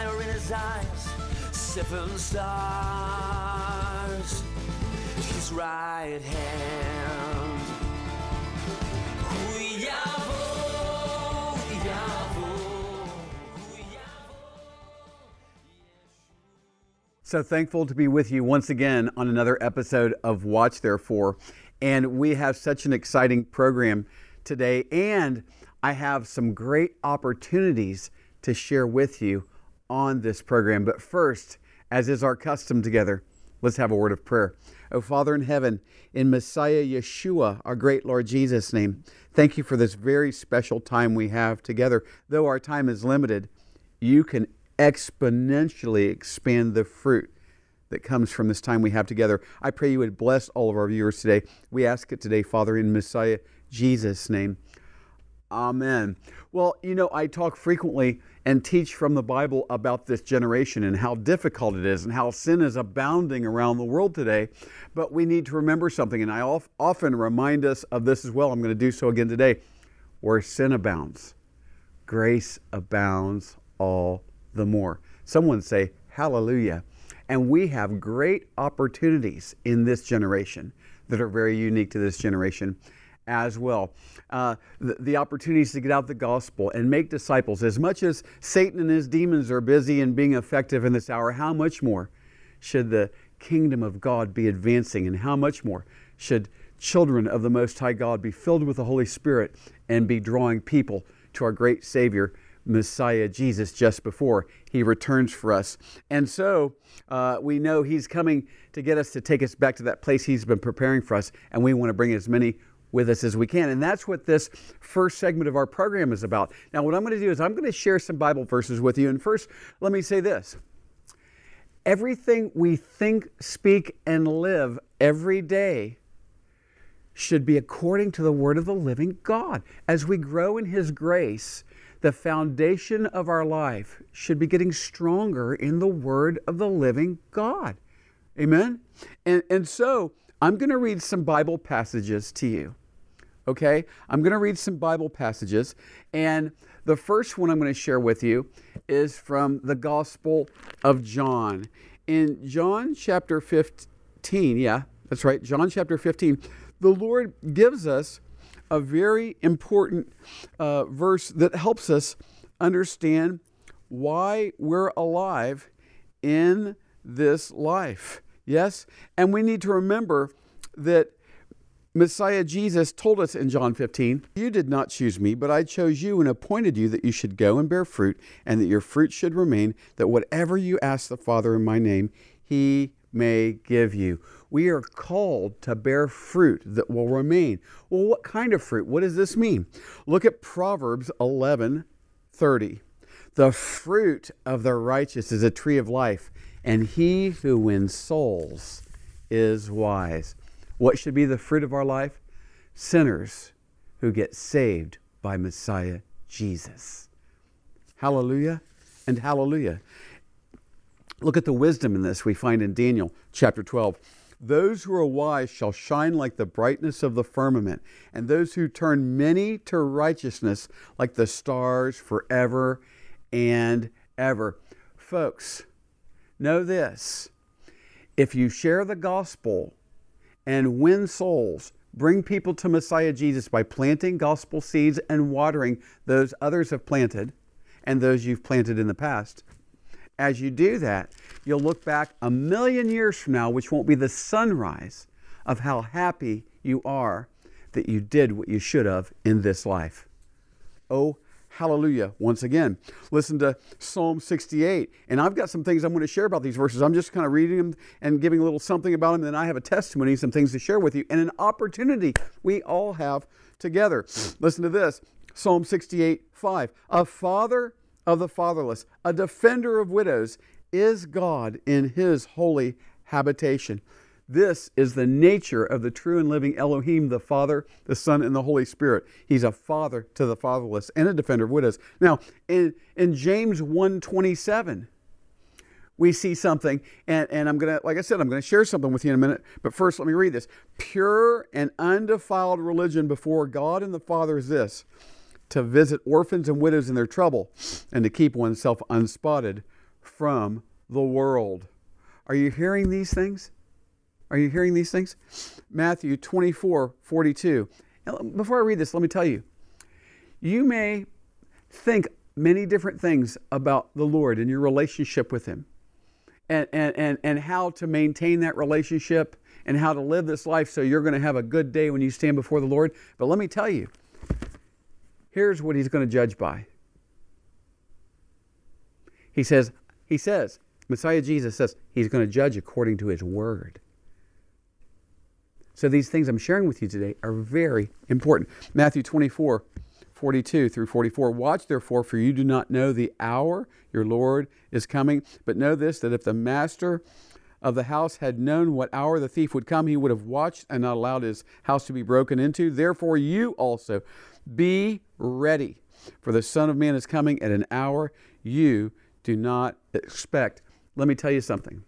Fire in his eyes, seven stars, his right hand. So thankful to be with you once again on another episode of Watch Therefore. And we have such an exciting program today, and I have some great opportunities to share with you on this program. But first, as is our custom together, let's have a word of prayer. Oh, Father in heaven, in Messiah Yeshua, our great Lord Jesus' name, thank you for this very special time we have together. Though our time is limited, you can exponentially expand the fruit that comes from this time we have together. I pray you would bless all of our viewers today. We ask it today, Father, in Messiah Jesus' name. Amen. Well, you know, I talk frequently and teach from the Bible about this generation and how difficult it is and how sin is abounding around the world today. But we need to remember something, and I of- often remind us of this as well. I'm going to do so again today. Where sin abounds, grace abounds all the more. Someone say, Hallelujah. And we have great opportunities in this generation that are very unique to this generation as well. Uh, the, the opportunities to get out the gospel and make disciples. As much as Satan and his demons are busy and being effective in this hour, how much more should the kingdom of God be advancing, and how much more should children of the Most High God be filled with the Holy Spirit and be drawing people to our great Savior, Messiah Jesus, just before he returns for us. And so uh, we know he's coming to get us to take us back to that place he's been preparing for us, and we want to bring as many with us as we can. And that's what this first segment of our program is about. Now, what I'm going to do is I'm going to share some Bible verses with you. And first, let me say this everything we think, speak, and live every day should be according to the word of the living God. As we grow in His grace, the foundation of our life should be getting stronger in the word of the living God. Amen? And, and so I'm going to read some Bible passages to you. Okay? I'm going to read some Bible passages. And the first one I'm going to share with you is from the Gospel of John. In John chapter 15, yeah, that's right, John chapter 15, the Lord gives us a very important uh, verse that helps us understand why we're alive in this life. Yes? And we need to remember that Messiah Jesus told us in John 15, You did not choose me, but I chose you and appointed you that you should go and bear fruit, and that your fruit should remain, that whatever you ask the Father in my name, he may give you. We are called to bear fruit that will remain. Well, what kind of fruit? What does this mean? Look at Proverbs 11 30. The fruit of the righteous is a tree of life, and he who wins souls is wise. What should be the fruit of our life? Sinners who get saved by Messiah Jesus. Hallelujah and hallelujah. Look at the wisdom in this we find in Daniel chapter 12. Those who are wise shall shine like the brightness of the firmament, and those who turn many to righteousness like the stars forever and ever. Folks, know this if you share the gospel and win souls, bring people to Messiah Jesus by planting gospel seeds and watering those others have planted and those you've planted in the past. As you do that, you'll look back a million years from now, which won't be the sunrise of how happy you are that you did what you should have in this life. Oh, hallelujah. Once again, listen to Psalm 68. And I've got some things I'm going to share about these verses. I'm just kind of reading them and giving a little something about them. And then I have a testimony, some things to share with you, and an opportunity we all have together. Listen to this Psalm 68 5. A father of the fatherless, a defender of widows, is God in his holy habitation. This is the nature of the true and living Elohim, the Father, the Son, and the Holy Spirit. He's a father to the fatherless and a defender of widows. Now, in, in James 1:27, we see something, and, and I'm gonna, like I said, I'm gonna share something with you in a minute. But first, let me read this. Pure and undefiled religion before God and the Father is this to visit orphans and widows in their trouble, and to keep oneself unspotted from the world. Are you hearing these things? Are you hearing these things? Matthew 24 42. Now, before I read this, let me tell you you may think many different things about the Lord and your relationship with Him, and, and, and, and how to maintain that relationship and how to live this life so you're going to have a good day when you stand before the Lord. But let me tell you, here's what He's going to judge by. He says, He says, Messiah Jesus says, He's going to judge according to His word. So these things I'm sharing with you today are very important. Matthew 24, 42 through 44. Watch therefore, for you do not know the hour your Lord is coming. But know this that if the master of the house had known what hour the thief would come, he would have watched and not allowed his house to be broken into. Therefore, you also be ready, for the Son of Man is coming at an hour you do not expect. Let me tell you something.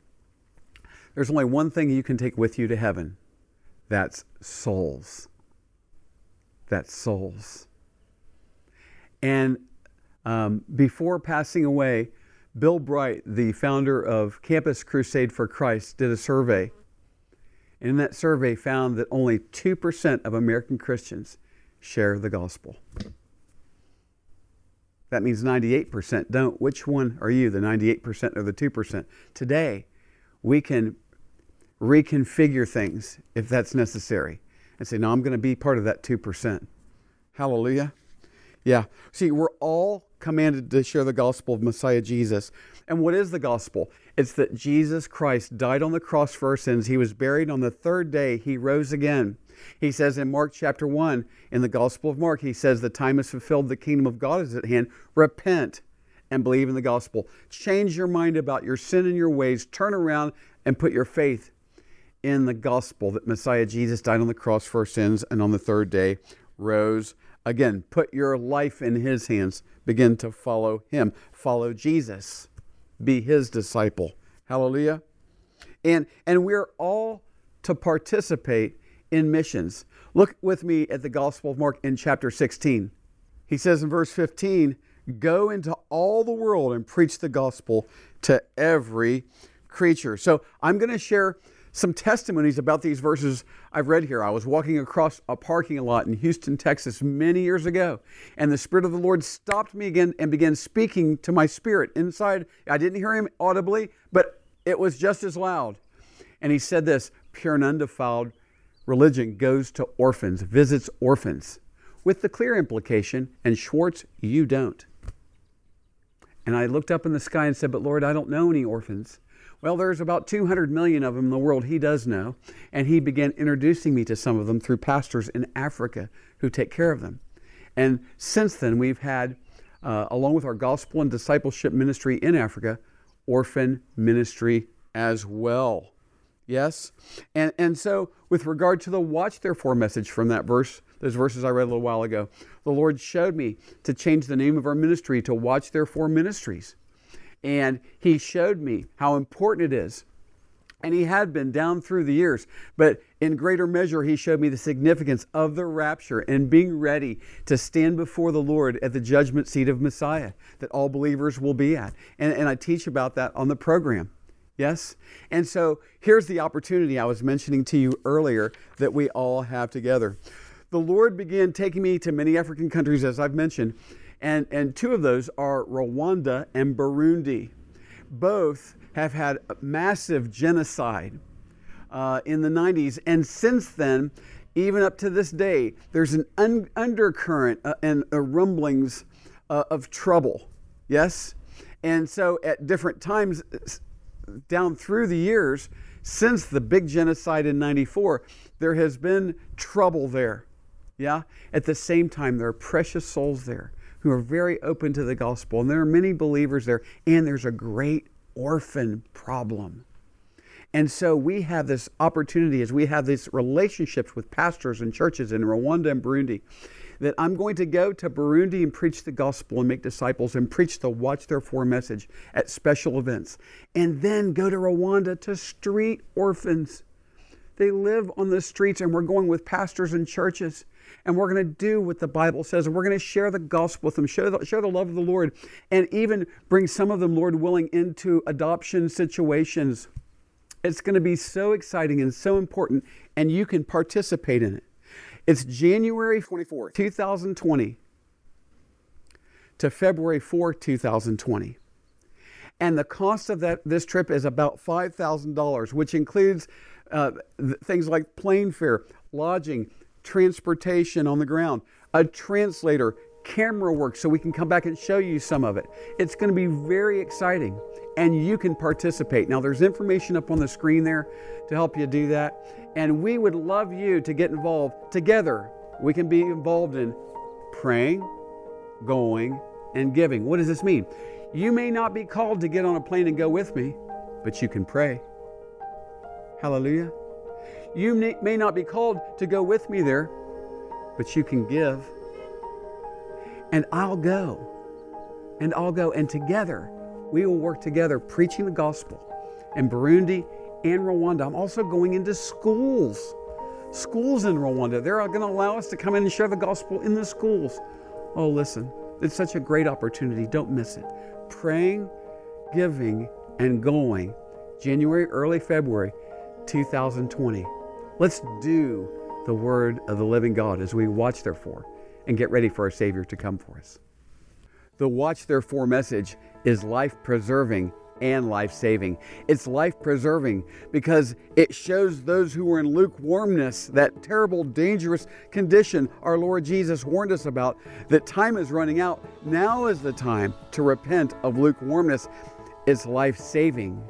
There's only one thing you can take with you to heaven that's souls. That's souls. And um, before passing away, Bill Bright, the founder of Campus Crusade for Christ, did a survey. And in that survey, found that only 2% of American Christians share the gospel. That means 98% don't. Which one are you, the 98% or the 2%? Today, we can reconfigure things if that's necessary and say, no, I'm going to be part of that 2%. Hallelujah. Yeah. See, we're all commanded to share the gospel of Messiah Jesus. And what is the gospel? It's that Jesus Christ died on the cross for our sins. He was buried on the third day. He rose again. He says in Mark chapter 1, in the Gospel of Mark, he says, The time is fulfilled, the kingdom of God is at hand. Repent and believe in the gospel. Change your mind about your sin and your ways. Turn around and put your faith in the gospel that Messiah Jesus died on the cross for our sins and on the third day rose again. Put your life in his hands. Begin to follow him. Follow Jesus. Be his disciple. Hallelujah. And and we're all to participate in missions. Look with me at the Gospel of Mark in chapter 16. He says in verse 15, Go into all the world and preach the gospel to every creature. So I'm going to share some testimonies about these verses I've read here. I was walking across a parking lot in Houston, Texas, many years ago, and the Spirit of the Lord stopped me again and began speaking to my spirit inside. I didn't hear him audibly, but it was just as loud. And he said this pure and undefiled religion goes to orphans, visits orphans, with the clear implication, and Schwartz, you don't. And I looked up in the sky and said, But Lord, I don't know any orphans. Well, there's about 200 million of them in the world he does know, and he began introducing me to some of them through pastors in Africa who take care of them. And since then, we've had, uh, along with our gospel and discipleship ministry in Africa, orphan ministry as well. Yes? And, and so, with regard to the watch therefore message from that verse, those verses I read a little while ago, the Lord showed me to change the name of our ministry to Watch Therefore Ministries. And he showed me how important it is. And he had been down through the years, but in greater measure, he showed me the significance of the rapture and being ready to stand before the Lord at the judgment seat of Messiah that all believers will be at. And, and I teach about that on the program. Yes? And so here's the opportunity I was mentioning to you earlier that we all have together. The Lord began taking me to many African countries, as I've mentioned, and, and two of those are Rwanda and Burundi. Both have had massive genocide uh, in the 90s, and since then, even up to this day, there's an un- undercurrent uh, and uh, rumblings uh, of trouble. Yes? And so at different times down through the years, since the big genocide in 94, there has been trouble there. Yeah? At the same time, there are precious souls there who are very open to the gospel, and there are many believers there, and there's a great orphan problem. And so we have this opportunity as we have these relationships with pastors and churches in Rwanda and Burundi that I'm going to go to Burundi and preach the gospel and make disciples and preach the Watch Therefore message at special events. And then go to Rwanda to street orphans. They live on the streets, and we're going with pastors and churches. And we're going to do what the Bible says, and we're going to share the gospel with them, share the, share the love of the Lord, and even bring some of them, Lord willing, into adoption situations it's going to be so exciting and so important, and you can participate in it. It's January 24th, 2020 to February 4, 2020. And the cost of that this trip is about $5,000, which includes uh, th- things like plane fare, lodging, transportation on the ground, a translator, camera work so we can come back and show you some of it. It's going to be very exciting and you can participate. Now, there's information up on the screen there to help you do that. And we would love you to get involved together. We can be involved in praying, going, and giving. What does this mean? You may not be called to get on a plane and go with me, but you can pray. Hallelujah. You may not be called to go with me there, but you can give. And I'll go. And I'll go. And together, we will work together preaching the gospel in Burundi and Rwanda. I'm also going into schools, schools in Rwanda. They're going to allow us to come in and share the gospel in the schools. Oh, listen, it's such a great opportunity. Don't miss it. Praying, giving, and going, January, early February 2020. Let's do the word of the living God as we watch, therefore, and get ready for our Savior to come for us. The Watch Therefore message is life preserving and life saving. It's life preserving because it shows those who are in lukewarmness, that terrible, dangerous condition our Lord Jesus warned us about, that time is running out. Now is the time to repent of lukewarmness. It's life saving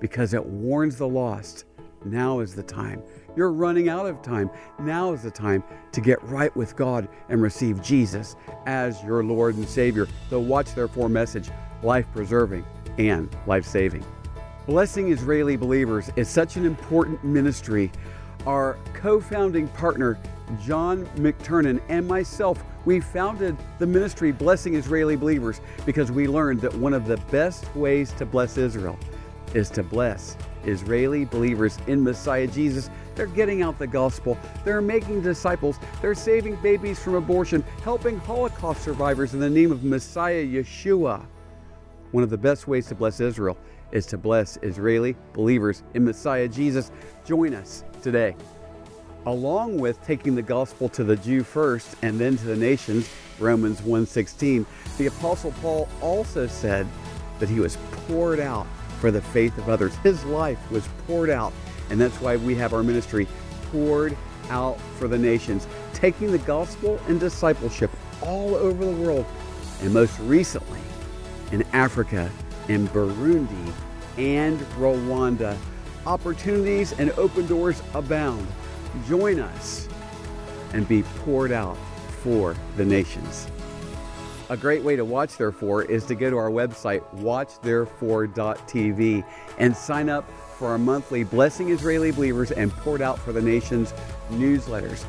because it warns the lost. Now is the time. You're running out of time. Now is the time to get right with God and receive Jesus as your Lord and Savior. The Watch Therefore message life preserving, and life saving. Blessing Israeli Believers is such an important ministry. Our co founding partner, John McTernan, and myself, we founded the ministry Blessing Israeli Believers because we learned that one of the best ways to bless Israel is to bless Israeli believers in Messiah Jesus. They're getting out the gospel, they're making disciples, they're saving babies from abortion, helping Holocaust survivors in the name of Messiah Yeshua. One of the best ways to bless Israel is to bless Israeli believers in Messiah Jesus. Join us today. Along with taking the gospel to the Jew first and then to the nations, Romans 1:16, the apostle Paul also said that he was poured out for the faith of others. His life was poured out, and that's why we have our ministry poured out for the nations, taking the gospel and discipleship all over the world, and most recently in Africa, in Burundi, and Rwanda. Opportunities and open doors abound. Join us and be poured out for the nations. A great way to watch Therefore is to go to our website, watchtherefore.tv, and sign up for our monthly Blessing Israeli Believers and Poured Out for the Nations newsletters.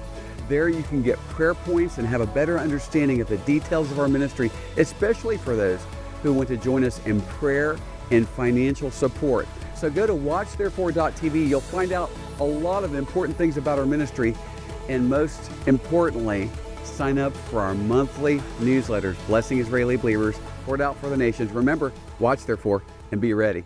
There you can get prayer points and have a better understanding of the details of our ministry, especially for those who want to join us in prayer and financial support. So go to watchtherefore.tv. You'll find out a lot of important things about our ministry, and most importantly, sign up for our monthly newsletters, Blessing Israeli Believers, poured out for the nations. Remember, watch therefore and be ready.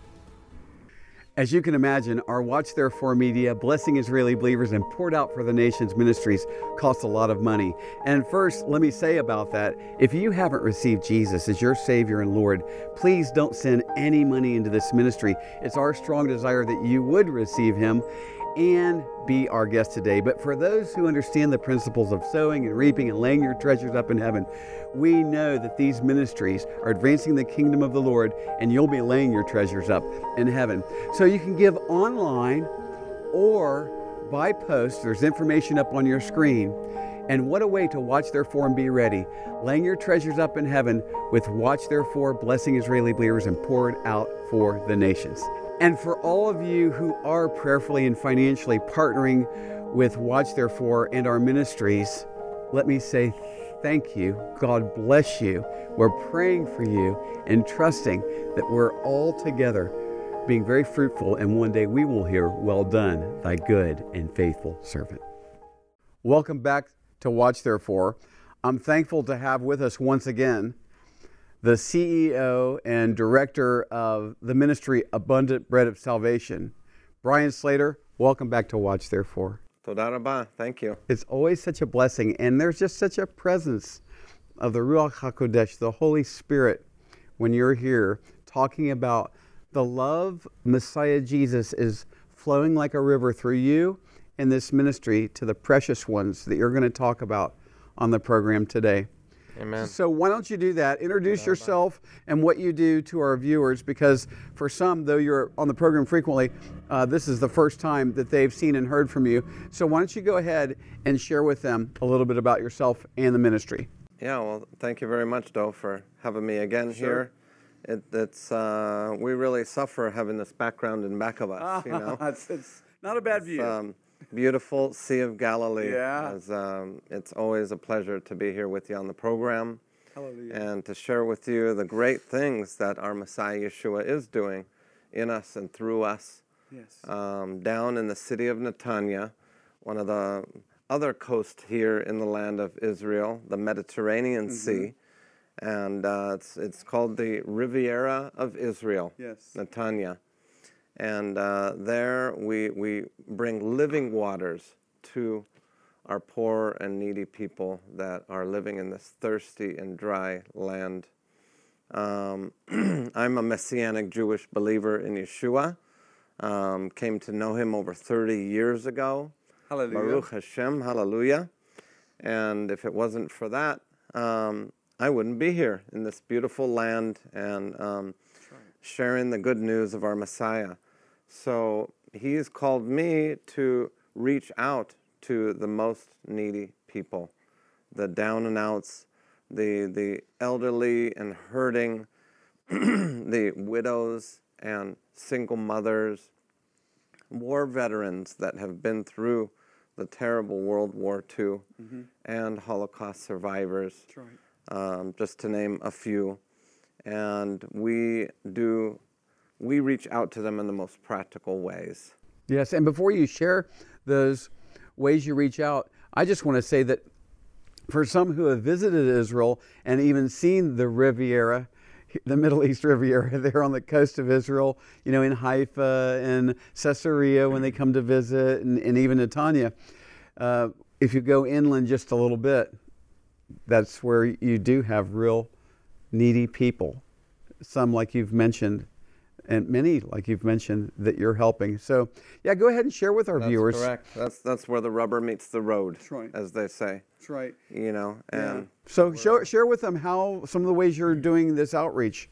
As you can imagine, our Watch Therefore Media, Blessing Israeli Believers, and Poured Out for the Nations ministries cost a lot of money. And first, let me say about that if you haven't received Jesus as your Savior and Lord, please don't send any money into this ministry. It's our strong desire that you would receive Him and be our guest today. But for those who understand the principles of sowing and reaping and laying your treasures up in heaven, we know that these ministries are advancing the kingdom of the Lord and you'll be laying your treasures up in heaven. So you can give online or by post. There's information up on your screen. And what a way to watch therefore and be ready, laying your treasures up in heaven with watch therefore, blessing Israeli believers and poured out for the nations. And for all of you who are prayerfully and financially partnering with Watch Therefore and our ministries, let me say thank you. God bless you. We're praying for you and trusting that we're all together being very fruitful, and one day we will hear, Well done, thy good and faithful servant. Welcome back to Watch Therefore. I'm thankful to have with us once again the CEO and director of the ministry Abundant Bread of Salvation, Brian Slater. Welcome back to Watch Therefore. Toda rabah. Thank you. It's always such a blessing, and there's just such a presence of the Ruach HaKodesh, the Holy Spirit, when you're here talking about the love Messiah Jesus is flowing like a river through you in this ministry to the precious ones that you're going to talk about on the program today. Amen. So why don't you do that? Introduce yourself and what you do to our viewers, because for some, though you're on the program frequently, uh, this is the first time that they've seen and heard from you. So why don't you go ahead and share with them a little bit about yourself and the ministry? Yeah, well, thank you very much, Doe, for having me again here. It, it's uh, we really suffer having this background in back of us, you know. it's, it's not a bad view. um, beautiful Sea of Galilee. Yeah. As, um, it's always a pleasure to be here with you on the program Hallelujah. and to share with you the great things that our Messiah Yeshua is doing in us and through us. yes. um, down in the city of Netanya, one of the other coast here in the land of Israel, the Mediterranean Sea, and uh, it's it's called the Riviera of Israel, Yes. Netanya, and uh, there we we bring living waters to our poor and needy people that are living in this thirsty and dry land. Um, I'm a Messianic Jewish believer in Yeshua. Um, came to know him over 30 years ago. Hallelujah. Baruch Hashem, hallelujah. And if it wasn't for that, um, I wouldn't be here in this beautiful land and um, sharing the good news of our Messiah. So he's called me to reach out to the most needy people, the down and outs, the, the elderly and hurting, the widows and single mothers, war veterans that have been through the terrible World War II, and Holocaust survivors, right. um, just to name a few. And we do, we reach out to them in the most practical ways. Yes, and before you share those ways you reach out, I just want to say that for some who have visited Israel and even seen the Riviera, the Middle East Riviera there on the coast of Israel, you know, in Haifa and Caesarea when they come to visit, and, and even Netanya, uh, if you go inland just a little bit, that's where you do have real needy people. Some, like you've mentioned, and many, like you've mentioned, that you're helping. So, yeah, go ahead and share with our That's viewers. correct. That's that's where the rubber meets the road, That's right. as they say. That's right. You know, and So, share, share with them how some of the ways you're doing this outreach.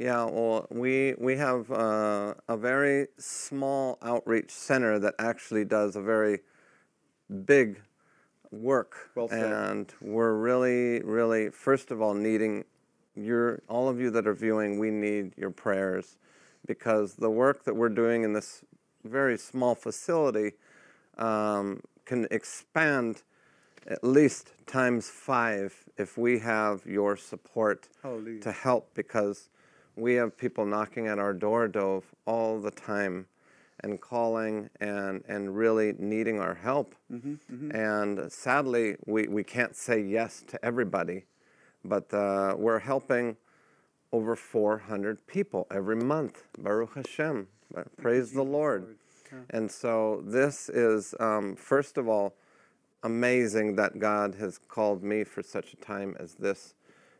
Yeah, well, we we have uh, a very small outreach center that actually does a very big work, Well and we're really, really, first of all, needing your all of you that are viewing. We need your prayers because the work that we're doing in this very small facility um, can expand at least times five if we have your support Hallelujah. to help because we have people knocking at our door, Dov, all the time and calling and, and really needing our help. And sadly, we, we can't say yes to everybody, but uh, we're helping over 400 people every month. Baruch Hashem. Uh, Praise the Lord. And so this is, um, first of all, amazing that God has called me for such a time as this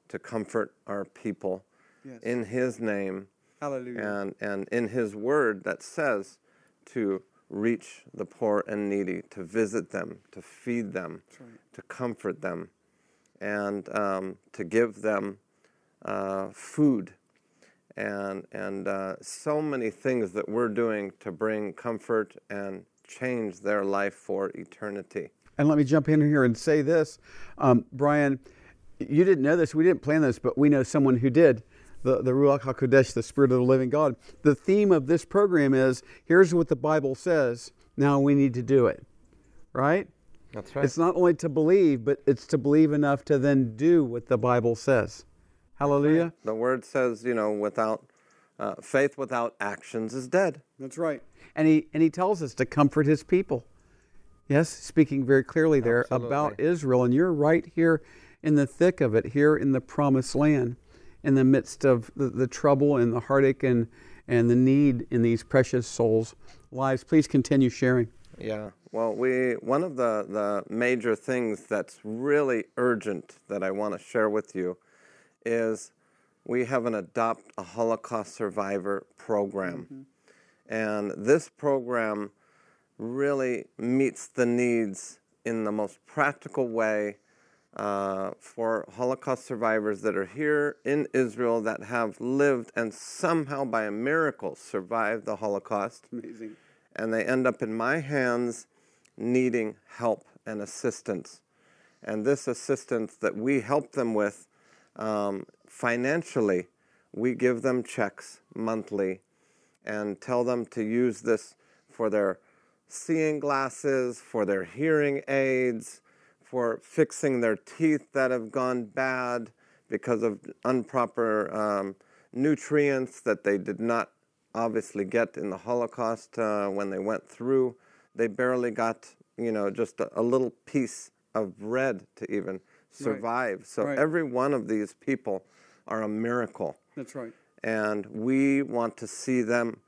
to comfort our people Yes. in His name Hallelujah. and, and in His word that says to reach the poor and needy, to visit them, to feed them, right. to comfort them, and um, to give them uh, food and, and uh, so many things that we're doing to bring comfort and change their life for eternity. And let me jump in here and say this. Um, Brian, you didn't know this, we didn't plan this, but we know someone who did. The, the Ruach HaKodesh, the Spirit of the Living God. The theme of this program is here's what the Bible says, now we need to do it. Right? That's right. It's not only to believe, but it's to believe enough to then do what the Bible says. Hallelujah. The word says, you know, without uh, faith without actions is dead. That's right. And he and he tells us to comfort his people. Yes, speaking very clearly there about Israel, and you're right here in the thick of it, here in the promised land, in the midst of the, the trouble and the heartache and and the need in these precious souls' lives. Please continue sharing. Yeah. Well, we one of the the major things that's really urgent that I want to share with you is we have an adopt a Holocaust survivor program. And this program really meets the needs in the most practical way uh, for Holocaust survivors that are here in Israel that have lived and somehow by a miracle survived the Holocaust Amazing. and they end up in my hands needing help and assistance. And this assistance that we help them with um, financially, we give them checks monthly and tell them to use this for their seeing glasses, for their hearing aids, for fixing their teeth that have gone bad because of improper um, nutrients that they did not obviously get in the Holocaust uh, when they went through. They barely got, you know, just a, a little piece of bread to even survive. So Right. every one of these people are a miracle. That's right. And we want to see them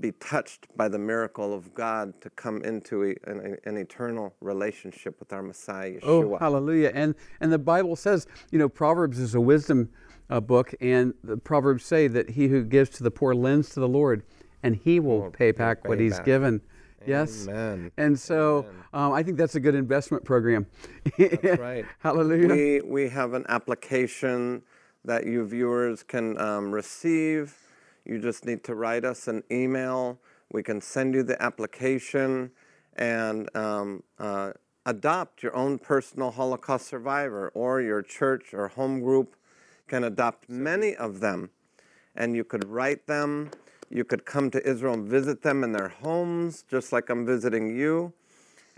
be touched by the miracle of God to come into a, an, an eternal relationship with our Messiah, Yeshua. Oh, hallelujah! And and the Bible says, you know, Proverbs is a wisdom uh, book, and the Proverbs say that he who gives to the poor lends to the Lord, and He will pay back what pay He's back. given. Yes. Amen. And so um, I think that's a good investment program. That's right. Hallelujah. We, we have an application that you viewers can um, receive. You just need to write us an email. We can send you the application and um, uh, adopt your own personal Holocaust survivor, or your church or home group can adopt many of them. And you could write them. You could come to Israel and visit them in their homes, just like I'm visiting you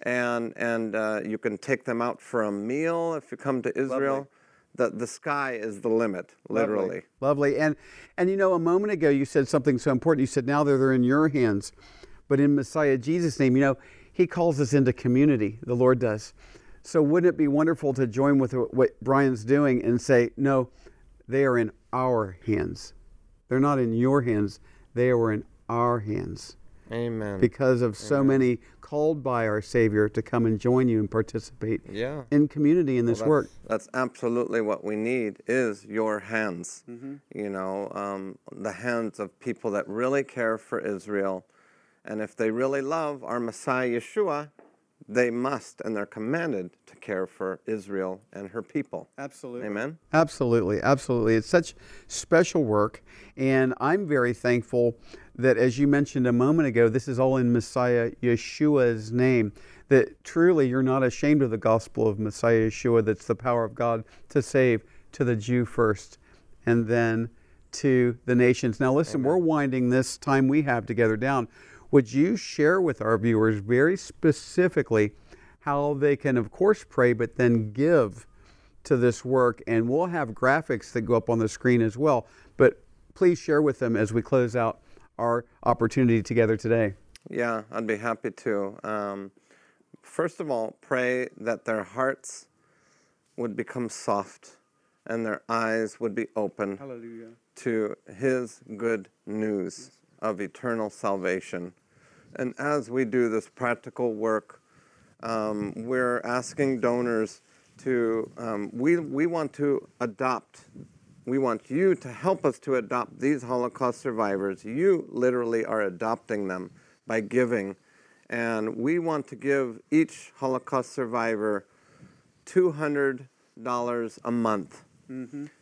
and and uh, you can take them out for a meal if you come to Israel. The the sky is the limit, literally. Lovely. And and you know, a moment ago you said something so important. You said now they're, they're in your hands. But in Messiah Jesus' name, you know, he calls us into community. The Lord does. So wouldn't it be wonderful to join with what Brian's doing and say, no, they are in our hands. They're not in your hands. They were in our hands Amen. because of so many called by our Savior to come and join you and participate yeah. in community in this That's- work. That's absolutely what we need is your hands. Mm-hmm. You know, um, the hands of people that really care for Israel. And if they really love our Messiah Yeshua, they must and they're commanded to care for Israel and her people. Absolutely. Amen. Absolutely, absolutely. It's such special work, and I'm very thankful that, as you mentioned a moment ago, this is all in Messiah Yeshua's name. That truly you're not ashamed of the gospel of Messiah Yeshua, that's the power of God to save to the Jew first and then to the nations. Now, listen, we're winding this time we have together down. Would you share with our viewers very specifically how they can, of course, pray, but then give? to this work, and we'll have graphics that go up on the screen as well. But please share with them as we close out our opportunity together today. Yeah, I'd be happy to. Um, first of all, pray that their hearts would become soft and their eyes would be open Hallelujah. to His good news of eternal salvation. And as we do this practical work, um, we're asking donors to, um, we, we want to adopt, we want you to help us to adopt these Holocaust survivors. You literally are adopting them by giving And we want to give each Holocaust survivor $200 a month.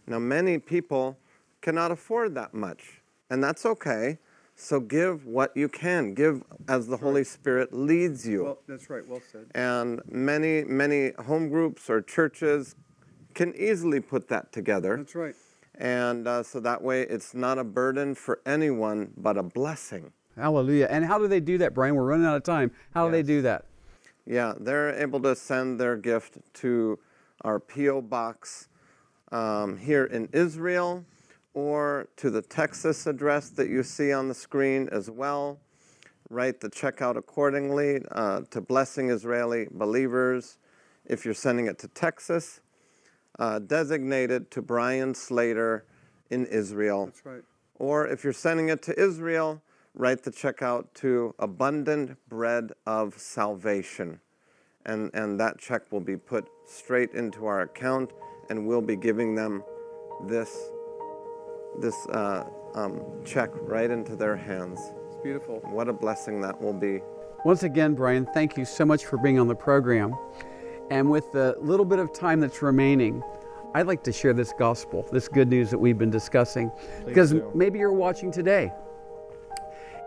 Now, many people cannot afford that much, and that's okay. So give what you can. Give as the Holy Spirit leads you. Well, that's right. Well said. And many, many home groups or churches can easily put that together. That's right. And uh, so that way it's not a burden for anyone, but a blessing. Hallelujah. And how do they do that, Brian? We're running out of time. How do they do that? Yeah, they're able to send their gift to our P.O. box um, here in Israel or to the Texas address that you see on the screen as well. Write the checkout accordingly uh, to Blessing Israeli Believers if you're sending it to Texas. Uh, designated to Brian Slater in Israel. That's right. Or if you're sending it to Israel, write the checkout to Abundant Bread of Salvation. And, and that check will be put straight into our account, and we'll be giving them this, this uh, um, check right into their hands. It's beautiful. What a blessing that will be. Once again, Brian, thank you so much for being on the program. And with the little bit of time that's remaining, I'd like to share this gospel, this good news that we've been discussing. because do. maybe you're watching today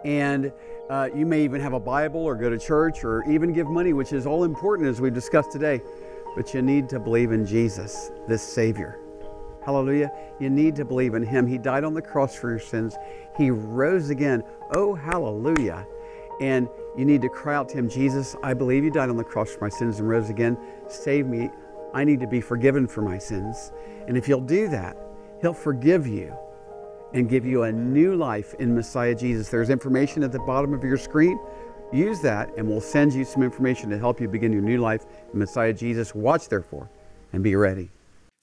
and uh, you may even have a Bible or go to church or even give money, which is all important as we've discussed today. But you need to believe in Jesus, this Savior. Hallelujah. You need to believe in Him. He died on the cross for your sins, He rose again. Oh, hallelujah. And you need to cry out to Him, Jesus, I believe you died on the cross for my sins and rose again. Save me. I need to be forgiven for my sins. And if you'll do that, He'll forgive you and give you a new life in Messiah Jesus. There's information at the bottom of your screen. Use that, and we'll send you some information to help you begin your new life in Messiah Jesus. Watch, therefore, and be ready.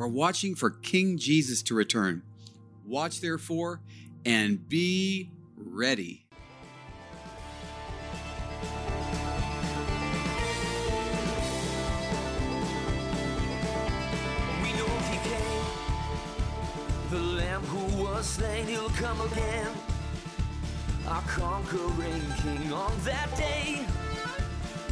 we're watching for King Jesus to return. Watch therefore and be ready. We know he came, the Lamb who was slain, he'll come again. Our conquering King on that day.